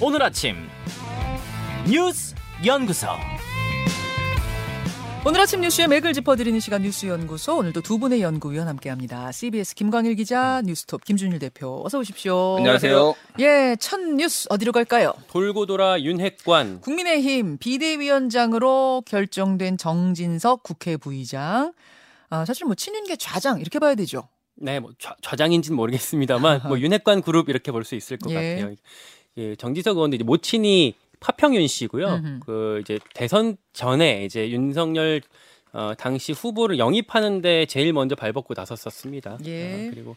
오늘 아침 뉴스 연구소 오늘 아침 뉴스의 맥을 짚어드리는 시간 뉴스 연구소 오늘도 두 분의 연구위원 함께합니다. CBS 김광일 기자, 뉴스톱 김준일 대표 어서 오십시오. 안녕하세요. 예, 첫 뉴스 어디로 갈까요? 돌고 돌아 윤핵관 국민의힘 비대위원장으로 결정된 정진석 국회 부의장. 아, 사실 뭐 친윤계 좌장 이렇게 봐야 되죠. 네, 뭐 좌, 좌장인지는 모르겠습니다만 뭐 윤핵관 그룹 이렇게 볼 수 있을 것 예. 같아요. 예, 정지석 의원도 이제 모친이 파평윤 씨고요. 음흠. 그 이제 대선 전에 이제 윤석열 어, 당시 후보를 영입하는데 제일 먼저 발벗고 나섰었습니다. 예. 어, 그리고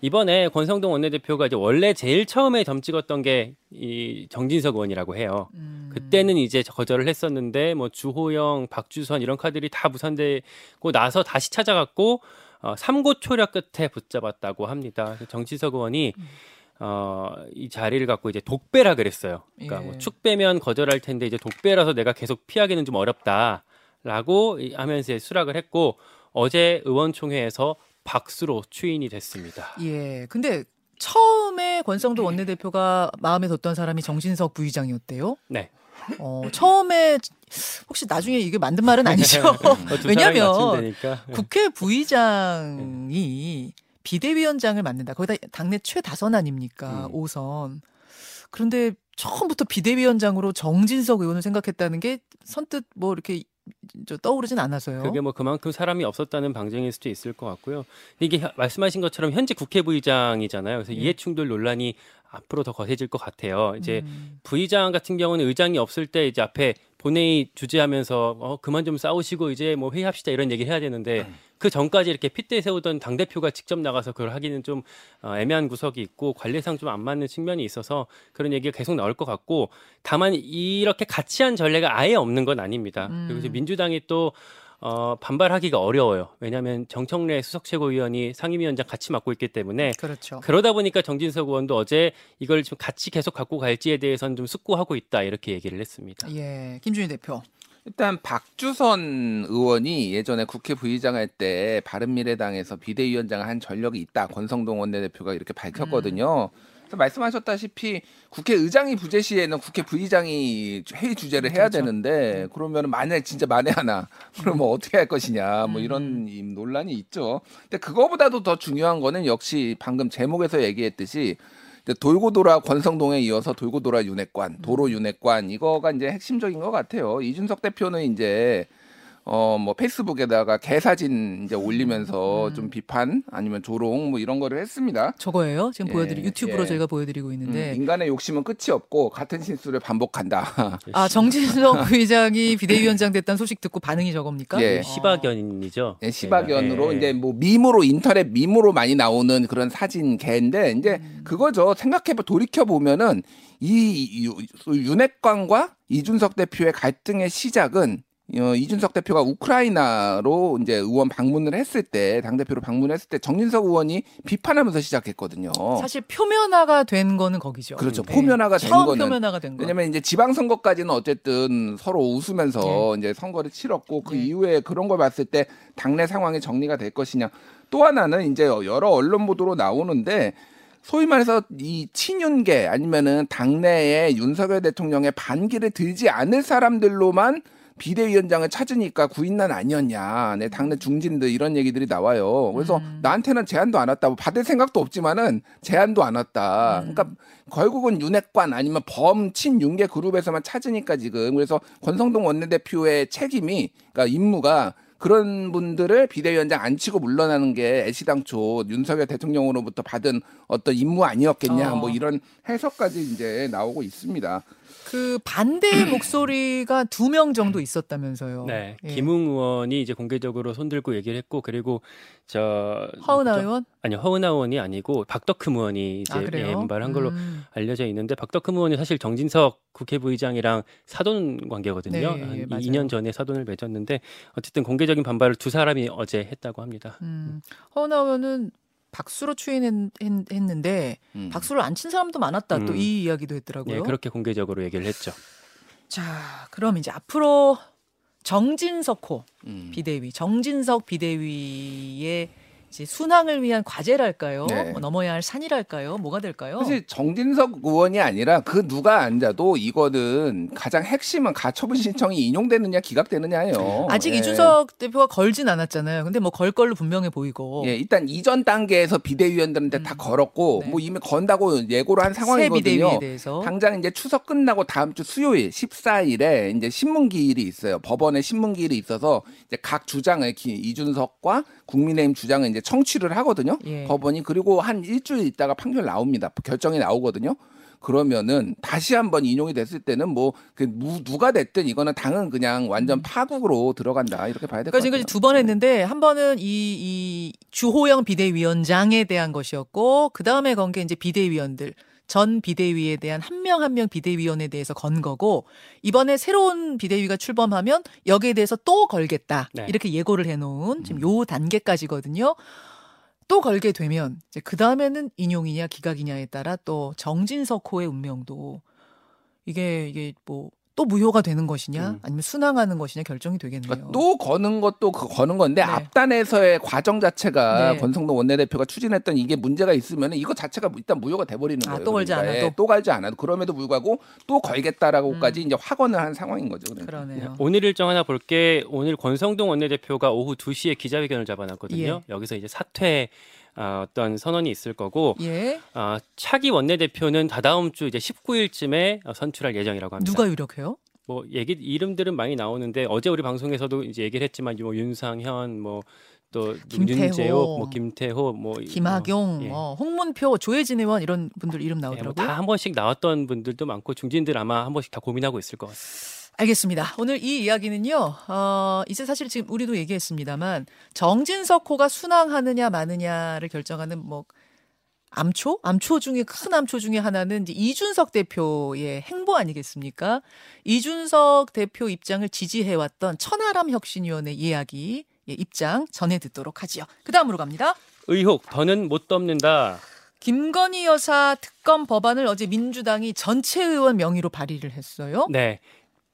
이번에 권성동 원내대표가 이제 원래 제일 처음에 점 찍었던 게 이 정진석 의원이라고 해요. 음. 그때는 이제 거절을 했었는데 뭐 주호영, 박주선 이런 카드들이 다 무산되고 나서 다시 찾아갔고 어, 삼고 초려 끝에 붙잡았다고 합니다. 정치석 의원이 어, 이 자리를 갖고 이제 독배라 그랬어요. 그러니까 예. 뭐 축배면 거절할 텐데 이제 독배라서 내가 계속 피하기는 좀 어렵다라고 이- 하면서 수락을 했고 어제 의원총회에서 박수로 추인이 됐습니다. 예. 근데 처음에 권성도 원내대표가 마음에 뒀던 사람이 정진석 부의장이었대요. 네. 어, 처음에 혹시 나중에 이게 만든 말은 아니죠. 어, 왜냐면 맞춘다니까. 국회 부의장이 비대위원장을 맡는다. 거기다 당내 최다선 아닙니까? 음. 오 5선. 그런데 처음부터 비대위원장으로 정진석 의원을 생각했다는 게 선뜻 뭐 이렇게 저 떠오르진 않아서요. 그게 뭐 그만큼 사람이 없었다는 방증일 수도 있을 것 같고요. 이게 혀- 말씀하신 것처럼 현재 국회 부의장이잖아요. 그래서 예. 이해충돌 논란이 앞으로 더 거세질 것 같아요. 이제 음. 부의장 같은 경우는 의장이 없을 때 이제 앞에 본회의 주재하면서 어 그만 좀 싸우시고 이제 뭐 회의합시다 이런 얘기를 해야 되는데 그 전까지 이렇게 핏대 세우던 당 대표가 직접 나가서 그걸 하기는 좀 어, 애매한 구석이 있고 관례상 좀 안 맞는 측면이 있어서 그런 얘기가 계속 나올 것 같고 다만 이렇게 같이 한 전례가 아예 없는 건 아닙니다. 그리고 이제 음. 민주당이 또 어, 반발하기가 어려워요. 왜냐하면 정청래 수석 최고위원이 상임위원장 같이 맡고 있기 때문에 그렇죠. 그러다 보니까 정진석 의원도 어제 이걸 좀 같이 계속 갖고 갈지에 대해서는 좀 숙고하고 있다 이렇게 얘기를 했습니다. 예. 김준희 대표. 일단 박주선 의원이 예전에 국회 부의장 할 때 바른미래당에서 비대위원장을 한 전력이 있다. 권성동 원내대표가 이렇게 밝혔거든요. 그래서 말씀하셨다시피 국회의장이 부재 시에는 국회 부의장이 회의 주재를 해야 그렇죠. 되는데 그러면 만약 진짜 만에 하나 그러면 어떻게 할 것이냐 뭐 음. 이런 이 논란이 있죠. 근데 그거보다도 더 중요한 거는 역시 방금 제목에서 얘기했듯이 돌고 돌아 권성동에 이어서 돌고 돌아 윤핵관, 도로 윤핵관 이거가 이제 핵심적인 것 같아요. 이준석 대표는 이제 어 뭐 페이스북에다가 개사진 이제 올리면서 음. 좀 비판 아니면 조롱 뭐 이런 거를 했습니다. 저거예요. 지금 예, 보여드리 유튜브로 예. 저희가 보여드리고 있는데 음, 인간의 욕심은 끝이 없고 같은 실수를 반복한다. 아 정진석 부의장이 비대위원장 됐다는 소식 듣고 반응이 저겁니까? 예. 어. 시바견이죠. 예, 시바견으로 예. 이제 뭐 밈으로 인터넷 밈으로 많이 나오는 그런 사진 개인데 이제 음. 그거죠. 생각해 돌이켜 보면은 이 유- 윤핵관과 이준석 대표의 갈등의 시작은 어, 이준석 대표가 우크라이나로 이제 의원 방문을 했을 때 당 대표로 방문했을 때 정진석 의원이 비판하면서 시작했거든요. 사실 표면화가 된 거는 거기죠. 그렇죠. 네. 표면화가 된 처음 거는 표면화가 된 거. 왜냐면 이제 지방 선거까지는 어쨌든 서로 웃으면서 이제 선거를 치렀고 그 네. 이후에 그런 걸 봤을 때 당내 상황이 정리가 될 것이냐. 또 하나는 이제 여러 언론 보도로 나오는데 소위 말해서 이 친윤계 아니면은 당내에 윤석열 대통령의 반기를 들지 않을 사람들로만 비대위원장을 찾으니까 구인난 아니었냐. 내 당내 중진들 이런 얘기들이 나와요. 그래서 음. 나한테는 제안도 안 왔다. 뭐 받을 생각도 없지만은 제안도 안 왔다. 음. 그러니까 결국은 윤핵관 아니면 범 친윤계 그룹에서만 찾으니까 지금 그래서 권성동 원내대표의 책임이 그러니까 임무가 그런 분들을 비대위원장 안 치고 물러나는 게 애시당초 윤석열 대통령으로부터 받은 어떤 임무 아니었겠냐 어. 뭐 이런 해석까지 이제 나오고 있습니다. 그 반대 목소리가 두 명 정도 있었다면서요. 네, 예. 김웅 의원이 이제 공개적으로 손들고 얘기를 했고 그리고 저 허은하? 의원? 아니요 허은하 의원이 아니고 박덕흠 의원이 이제 아? 예, 반발한 걸로 음. 알려져 있는데 박덕흠 의원이 사실 정진석 국회 부의장이랑 사돈 관계거든요. 네, 한 맞아요. 2년 전에 사돈을 맺었는데 어쨌든 공개적인 반발을 두 사람이 어제 했다고 합니다. 음. 허은하 의원은 박수로 추인했는데 음. 박수를 안 친 사람도 많았다. 또 음. 이 이야기도 했더라고요. 예, 그렇게 공개적으로 얘기를 했죠. 자, 그럼 이제 앞으로 정진석 호 음. 비대위, 정진석 비대위의 이제 순항을 위한 과제랄까요? 네. 뭐 넘어야 할 산이랄까요? 뭐가 될까요? 사실 정진석 의원이 아니라 그 누가 앉아도 이거는 가장 핵심은 가처분 신청이 인용되느냐 기각되느냐예요. 아직 예. 이준석 대표가 걸진 않았잖아요. 근데 뭐 걸 걸로 분명해 보이고. 예, 일단 이전 단계에서 비대위원들한테 다 걸었고 네. 뭐 이미 건다고 예고를 한새 상황이거든요. 당장 이제 추석 끝나고 다음 주 수요일 14일에 이제 신문기일이 있어요. 법원에 신문기일이 있어서 이제 각 주장을 기- 이준석과 국민의힘 주장을 이제 청취를 하거든요. 예. 법원이 그리고 한 일주일 있다가 판결 나옵니다. 결정이 나오거든요. 그러면은 다시 한번 인용이 됐을 때는 뭐 그 누가 됐든 이거는 당은 그냥 완전 파국으로 들어간다 이렇게 봐야 될것 음. 그러니까 같아요. 지금까지 두 번 했는데 한 번은 이, 이 주호영 비대위원장에 대한 것이었고 그 다음에 건 게 이제 비대위원들 전 비대위에 대한 한 명 한 명 비대위원에 대해서 건 거고 이번에 새로운 비대위가 출범하면 여기에 대해서 또 걸겠다 네. 이렇게 예고를 해놓은 음. 지금 요 단계까지거든요. 또 걸게 되면 이제 그 다음에는 인용이냐 기각이냐에 따라 또 정진석 호의 운명도 이게 이게 뭐 또 무효가 되는 것이냐 음. 아니면 순항하는 것이냐 결정이 되겠네요. 그러니까 또 거는 것도 그 거는 건데 네. 앞단에서의 과정 자체가 네. 권성동 원내대표가 추진했던 이게 문제가 있으면 이거 자체가 일단 무효가 돼버리는 아, 거예요. 또 걸지 그러니까. 않아도? 예, 또 걸지 않아도 그럼에도 불구하고 또 걸겠다라고까지 이제 확언을 한 상황인 거죠. 그러니까. 그러네요. 오늘 일정 하나 볼 게 오늘 권성동 원내대표가 오후 2시에 기자회견을 잡아놨거든요. 여기서 이제 사퇴 아, 어떤 선언이 있을 거고 예. 아, 차기 원내대표는 다다음 주 이제 19일쯤에 선출할 예정이라고 합니다. 누가 유력해요? 뭐 얘기 이름들은 많이 나오는데 어제 우리 방송에서도 이제 얘기를 했지만 뭐 윤상현 뭐또 김태호. 윤재호 뭐 김태호 뭐 김학용, 예. 어, 홍문표, 조혜진 의원 이런 분들 이름 예, 나오더라고요. 뭐다 한 번씩 나왔던 분들도 많고 중진들 아마 한 번씩 다 고민하고 있을 것 같습니다. 알겠습니다. 오늘 이 이야기는요. 어, 이제 사실 지금 우리도 얘기했습니다만 정진석 호가 순항하느냐 마느냐를 결정하는 뭐 암초? 암초 중에 큰 암초 중에 하나는 이제 이준석 대표의 행보 아니겠습니까? 이준석 대표 입장을 지지해왔던 천하람 혁신위원회 이야기 예, 입장 전해 듣도록 하지요. 그 다음으로 갑니다. 의혹 더는 못 덮는다. 김건희 여사 특검 법안을 어제 민주당이 전체 의원 명의로 발의를 했어요. 네.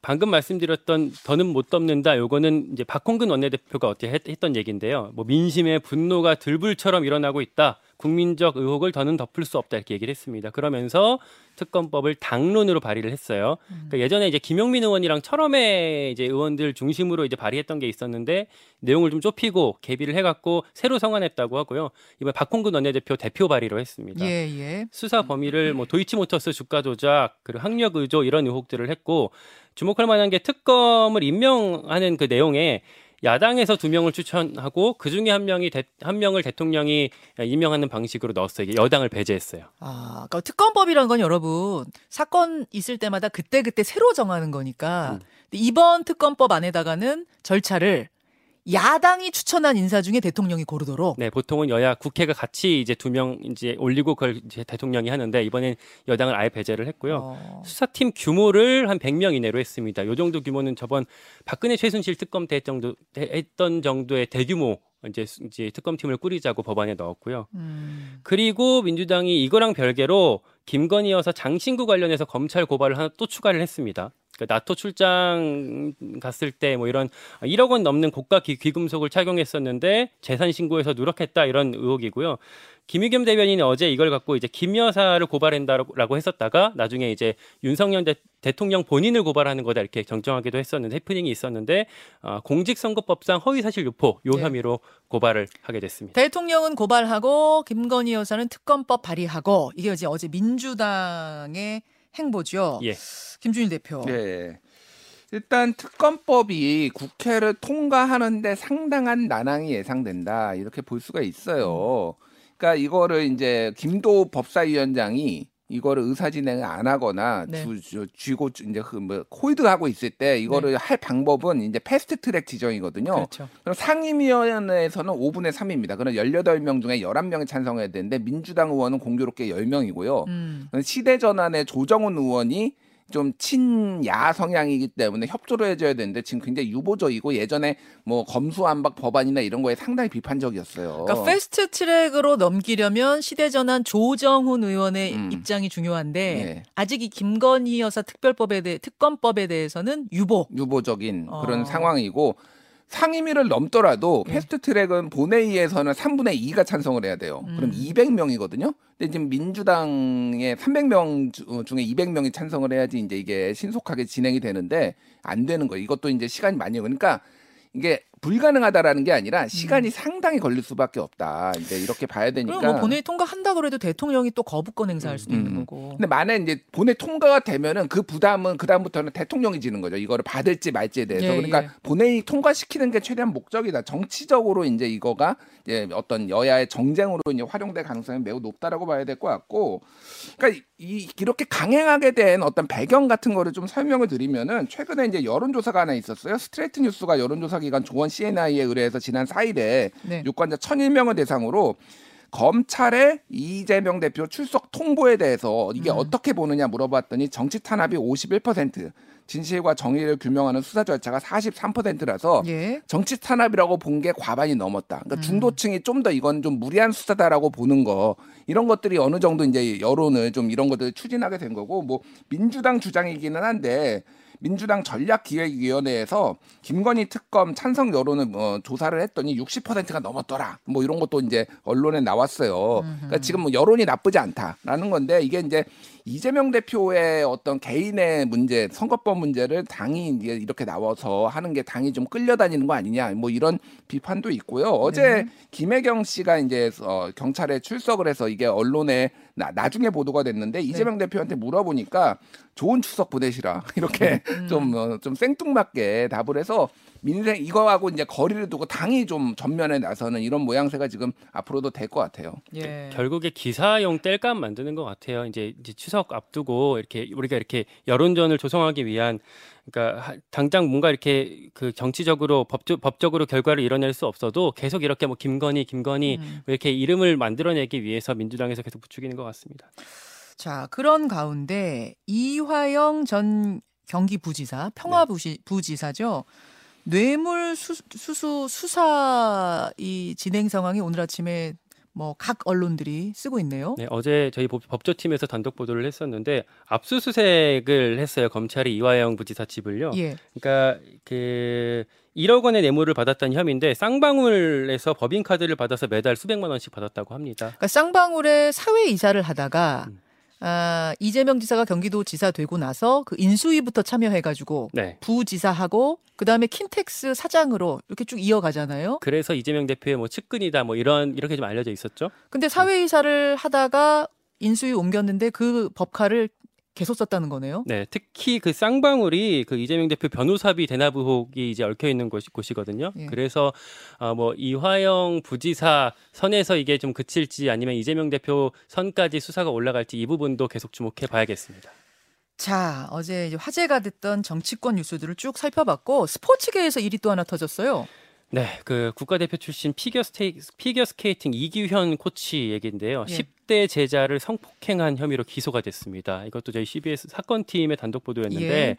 방금 말씀드렸던 더는 못 덮는다. 요거는 이제 박홍근 원내대표가 어떻게 했, 했던 얘기인데요. 뭐 민심의 분노가 들불처럼 일어나고 있다. 국민적 의혹을 더는 덮을 수 없다 이렇게 얘기를 했습니다. 그러면서 특검법을 당론으로 발의를 했어요. 그러니까 예전에 이제 김용민 의원이랑 철험의 이제 의원들 중심으로 이제 발의했던 게 있었는데 내용을 좀 좁히고 개비를 해갖고 새로 성안했다고 하고요. 이번 박홍근 원내대표 대표 발의로 했습니다. 예, 예. 수사 범위를 뭐 도이치모터스 주가 조작, 그리고 학력 의조 이런 의혹들을 했고 주목할 만한 게 특검을 임명하는 그 내용에 야당에서 두 명을 추천하고 그 중에 한 명이 대, 한 명을 대통령이 임명하는 방식으로 넣었어요. 이게 여당을 배제했어요. 아, 그러니까 특검법이란 건 여러분 사건 있을 때마다 그때 그때 새로 정하는 거니까 음. 이번 특검법 안에다가는 절차를 야당이 추천한 인사 중에 대통령이 고르도록 네, 보통은 여야 국회가 같이 이제 두 명 이제 올리고 그걸 이제 대통령이 하는데 이번엔 여당을 아예 배제를 했고요. 어, 수사팀 규모를 한 100명 이내로 했습니다. 요 정도 규모는 저번 박근혜 최순실 특검 때 정도 했던 정도의 대규모 이제 수- 이제 특검팀을 꾸리자고 법안에 넣었고요. 음, 그리고 민주당이 이거랑 별개로 김건희 여사 장신구 관련해서 검찰 고발을 하나 또 추가를 했습니다. 그 나토 출장 갔을 때 뭐 이런 1억 원 넘는 고가 귀, 귀금속을 착용했었는데 재산 신고에서 누락했다 이런 의혹이고요. 김의겸 대변인이 어제 이걸 갖고 이제 김 여사를 고발한다라고 했었다가 나중에 이제 윤석열 대, 대통령 본인을 고발하는 거다 이렇게 정정하기도 했었는데 해프닝이 있었는데 어, 공직선거법상 허위사실 유포 요 네. 혐의로 고발을 하게 됐습니다. 대통령은 고발하고 김건희 여사는 특검법 발의하고 이게 이제 어제 민주당의 행보죠. 예. 김준일 대표. 네. 일단 특검법이 국회를 통과하는데 상당한 난항이 예상된다 이렇게 볼 수가 있어요. 그러니까 이거를 이제 김도읍 법사위원장이 이거를 의사 진행을 안 하거나 네. 주, 주, 쥐고 이제 그뭐 hold하고 있을 때 이거를 할 방법은 이제 패스트 트랙 지정이거든요. 그렇죠. 그럼 상임위원회에서는 5분의 3입니다. 그럼 18명 중에 11명이 찬성해야 되는데 민주당 의원은 공교롭게 10명이고요. 음. 시대 전환의 조정훈 의원이 좀 친야 성향이기 때문에 협조를 해줘야 되는데 지금 굉장히 유보적이고 예전에 뭐 검수완박 법안이나 이런 거에 상당히 비판적이었어요. 그러니까 패스트 트랙으로 넘기려면 시대전환 조정훈 의원의 음. 입장이 중요한데 네. 아직 이 김건희 여사 특별법에 대해 특검법에 대해서는 유보. 유보적인 어. 그런 상황이고 상임위를 넘더라도 패스트 트랙은 본회의에서는 3분의 2가 찬성을 해야 돼요. 그럼 200명이거든요. 근데 지금 민주당의 300명 중에 200명이 찬성을 해야지 이제 이게 신속하게 진행이 되는데 안 되는 거예요. 이것도 이제 시간이 많이 그러니까 이게 불가능하다라는 게 아니라 시간이 상당히 걸릴 수밖에 없다. 이제 이렇게 봐야 되니까. 그럼 뭐 본회의 통과한다 그래도 대통령이 또 거부권 행사할 수도 있는 음. 거고. 근데 만약 이제 본회 통과가 되면은 그 부담은 그 다음부터는 대통령이 지는 거죠. 이거를 받을지 말지에 대해서. 예, 그러니까 예. 본회의 통과시키는 게 최대한 목적이다. 정치적으로 이제 이거가 이제 어떤 여야의 정쟁으로 이제 활용될 가능성이 매우 높다라고 봐야 될 것 같고. 그러니까 이 이렇게 강행하게 된 어떤 배경 같은 거를 좀 설명을 드리면은 최근에 이제 여론조사가 하나 있었어요. 스트레이트 뉴스가 여론조사 기관 조원 CNI에 의뢰해서 지난 4일에 네. 유권자 1,001명을 대상으로 검찰의 이재명 대표 출석 통보에 대해서 이게 음. 어떻게 보느냐 물어봤더니 정치 탄압이 51%, 진실과 정의를 규명하는 수사 절차가 43%라서 예. 정치 탄압이라고 본 게 과반이 넘었다. 그러니까 음. 중도층이 좀 더 이건 좀 무리한 수사다라고 보는 거 이런 것들이 어느 정도 이제 여론을 좀 이런 것들 을 추진하게 된 거고 뭐 민주당 주장이기는 한데 민주당 전략기획위원회에서 김건희 특검 찬성 여론을 뭐 조사를 했더니 60%가 넘었더라. 뭐 이런 것도 이제 언론에 나왔어요. 그러니까 지금 뭐 여론이 나쁘지 않다라는 건데 이게 이제 이재명 대표의 어떤 개인의 문제, 선거법 문제를 당이 이제 이렇게 나와서 하는 게 당이 좀 끌려다니는 거 아니냐, 뭐 이런 비판도 있고요. 어제 네. 김혜경 씨가 이제 어, 경찰에 출석을 해서 이게 언론에 나, 나중에 보도가 됐는데 이재명 대표한테 물어보니까 좋은 추석 보내시라 이렇게 좀 어, 좀 생뚱맞게 답을 해서 민생 이거하고 이제 거리를 두고 당이 좀 전면에 나서는 이런 모양새가 지금 앞으로도 될 것 같아요. 예. 결국에 기사용 뗄감 만드는 것 같아요. 이제, 이제 추석 앞두고 이렇게 우리가 이렇게 여론전을 조성하기 위한 그러니까 하- 당장 뭔가 이렇게 그 정치적으로 법적, 법적으로 결과를 이뤄낼 수 없어도 계속 이렇게 뭐 김건희, 김건희 음. 이렇게 이름을 만들어내기 위해서 민주당에서 계속 부추기는 것 같습니다. 자, 그런 가운데 이화영 전 경기부지사, 평화부시 부지사죠. 뇌물 수, 수수 수사 이 진행 상황이 오늘 아침에 뭐 각 언론들이 쓰고 있네요. 네, 어제 저희 법- 법조팀에서 단독 보도를 했었는데 압수수색을 했어요. 검찰이 이화영 부지사 집을요. 예. 그러니까 그 1억 원의 뇌물을 받았다는 혐의인데 쌍방울에서 법인카드를 받아서 매달 수백만 원씩 받았다고 합니다. 그러니까 쌍방울에 사회 이사를 하다가 음. 아, 이재명 지사가 경기도 지사 되고 나서 그 인수위부터 참여해가지고 네. 부지사하고 그 다음에 킨텍스 사장으로 이렇게 쭉 이어가잖아요. 그래서 이재명 대표의 뭐 측근이다 뭐 이런 이렇게 좀 알려져 있었죠. 근데 사회이사를 하다가 인수위 옮겼는데 그 법카를 계속 썼다는 거네요. 네, 특히 그 쌍방울이 그 이재명 대표 변호사비 대납 의혹이 이제 얽혀 있는 곳이, 곳이거든요. 예. 그래서 아, 뭐 이화영 부지사 선에서 이게 좀 그칠지 아니면 이재명 대표 선까지 수사가 올라갈지 이 부분도 계속 주목해 봐야겠습니다. 자, 어제 화제가 됐던 정치권 뉴스들을 쭉 살펴봤고 스포츠계에서 일이 또 하나 터졌어요. 네, 그 국가대표 출신 피겨 스테이, 피겨 스케이팅 이규현 코치 얘기인데요. 예. 10대 제자를 성폭행한 혐의로 기소가 됐습니다. 이것도 저희 CBS 사건팀의 단독 보도였는데 예.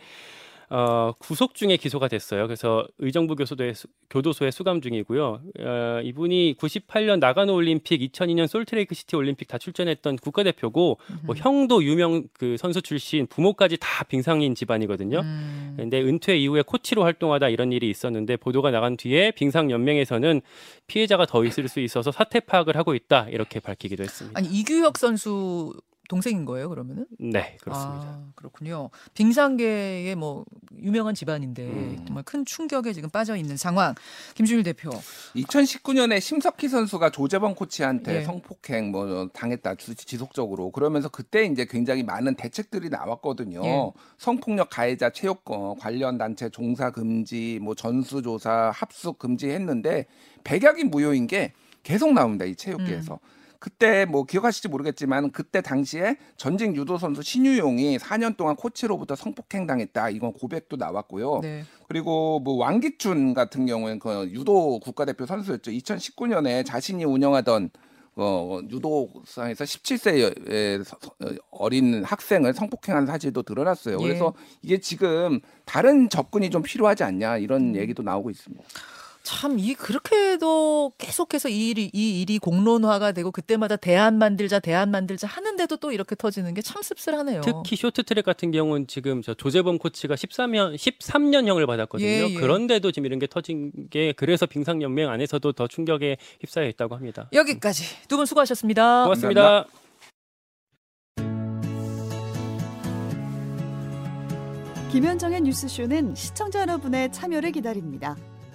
어, 구속 중에 기소가 됐어요. 그래서 의정부 교도소에, 수- 교도소에 수감 중이고요. 어, 이분이 98년 나가노 올림픽, 2002년 솔트레이크 시티 올림픽 다 출전했던 국가대표고 뭐 형도 유명 그 선수 출신, 부모까지 다 빙상인 집안이거든요. 음, 근데 은퇴 이후에 코치로 활동하다 이런 일이 있었는데 보도가 나간 뒤에 빙상 연맹에서는 피해자가 더 있을 수 있어서 사태 파악을 하고 있다 이렇게 밝히기도 했습니다. 아니 이규혁 선수 동생인 거예요, 그러면은? 네, 그렇습니다. 아, 그렇군요. 빙상계의 뭐 유명한 집안인데 음. 정말 큰 충격에 지금 빠져 있는 상황. 김준일 대표. 2019년에 심석희 선수가 조재범 코치한테 예. 성폭행 뭐 당했다 주- 지속적으로 그러면서 그때 이제 굉장히 많은 대책들이 나왔거든요. 예. 성폭력 가해자 체육 어, 관련 단체 종사 금지, 뭐 전수 조사 합숙 금지했는데 백약이 무효인 게 계속 나옵니다 이 체육계에서. 그때 뭐 기억하실지 모르겠지만 그때 당시에 전직 유도 선수 신유용이 4년 동안 코치로부터 성폭행 당했다 이건 고백도 나왔고요. 네. 그리고 뭐 왕기춘 같은 경우에는 그 유도 국가대표 선수였죠. 2019년에 자신이 운영하던 어, 유도상에서 17세 어린 학생을 성폭행한 사실도 드러났어요. 예. 그래서 이게 지금 다른 접근이 좀 필요하지 않냐 이런 얘기도 나오고 있습니다. 참 이 그렇게도 계속해서 이 일이 이 일이 공론화가 되고 그때마다 대안 만들자 대안 만들자 하는데도 또 이렇게 터지는 게 참 씁쓸하네요. 특히 쇼트트랙 같은 경우는 지금 저 조재범 코치가 13년 13년형을 받았거든요. 예, 예. 그런데도 지금 이런 게 터진 게 그래서 빙상 연맹 안에서도 더 충격에 휩싸여 있다고 합니다. 여기까지 두 분 수고하셨습니다. 고맙습니다. 김현정의 뉴스쇼는 시청자 여러분의 참여를 기다립니다.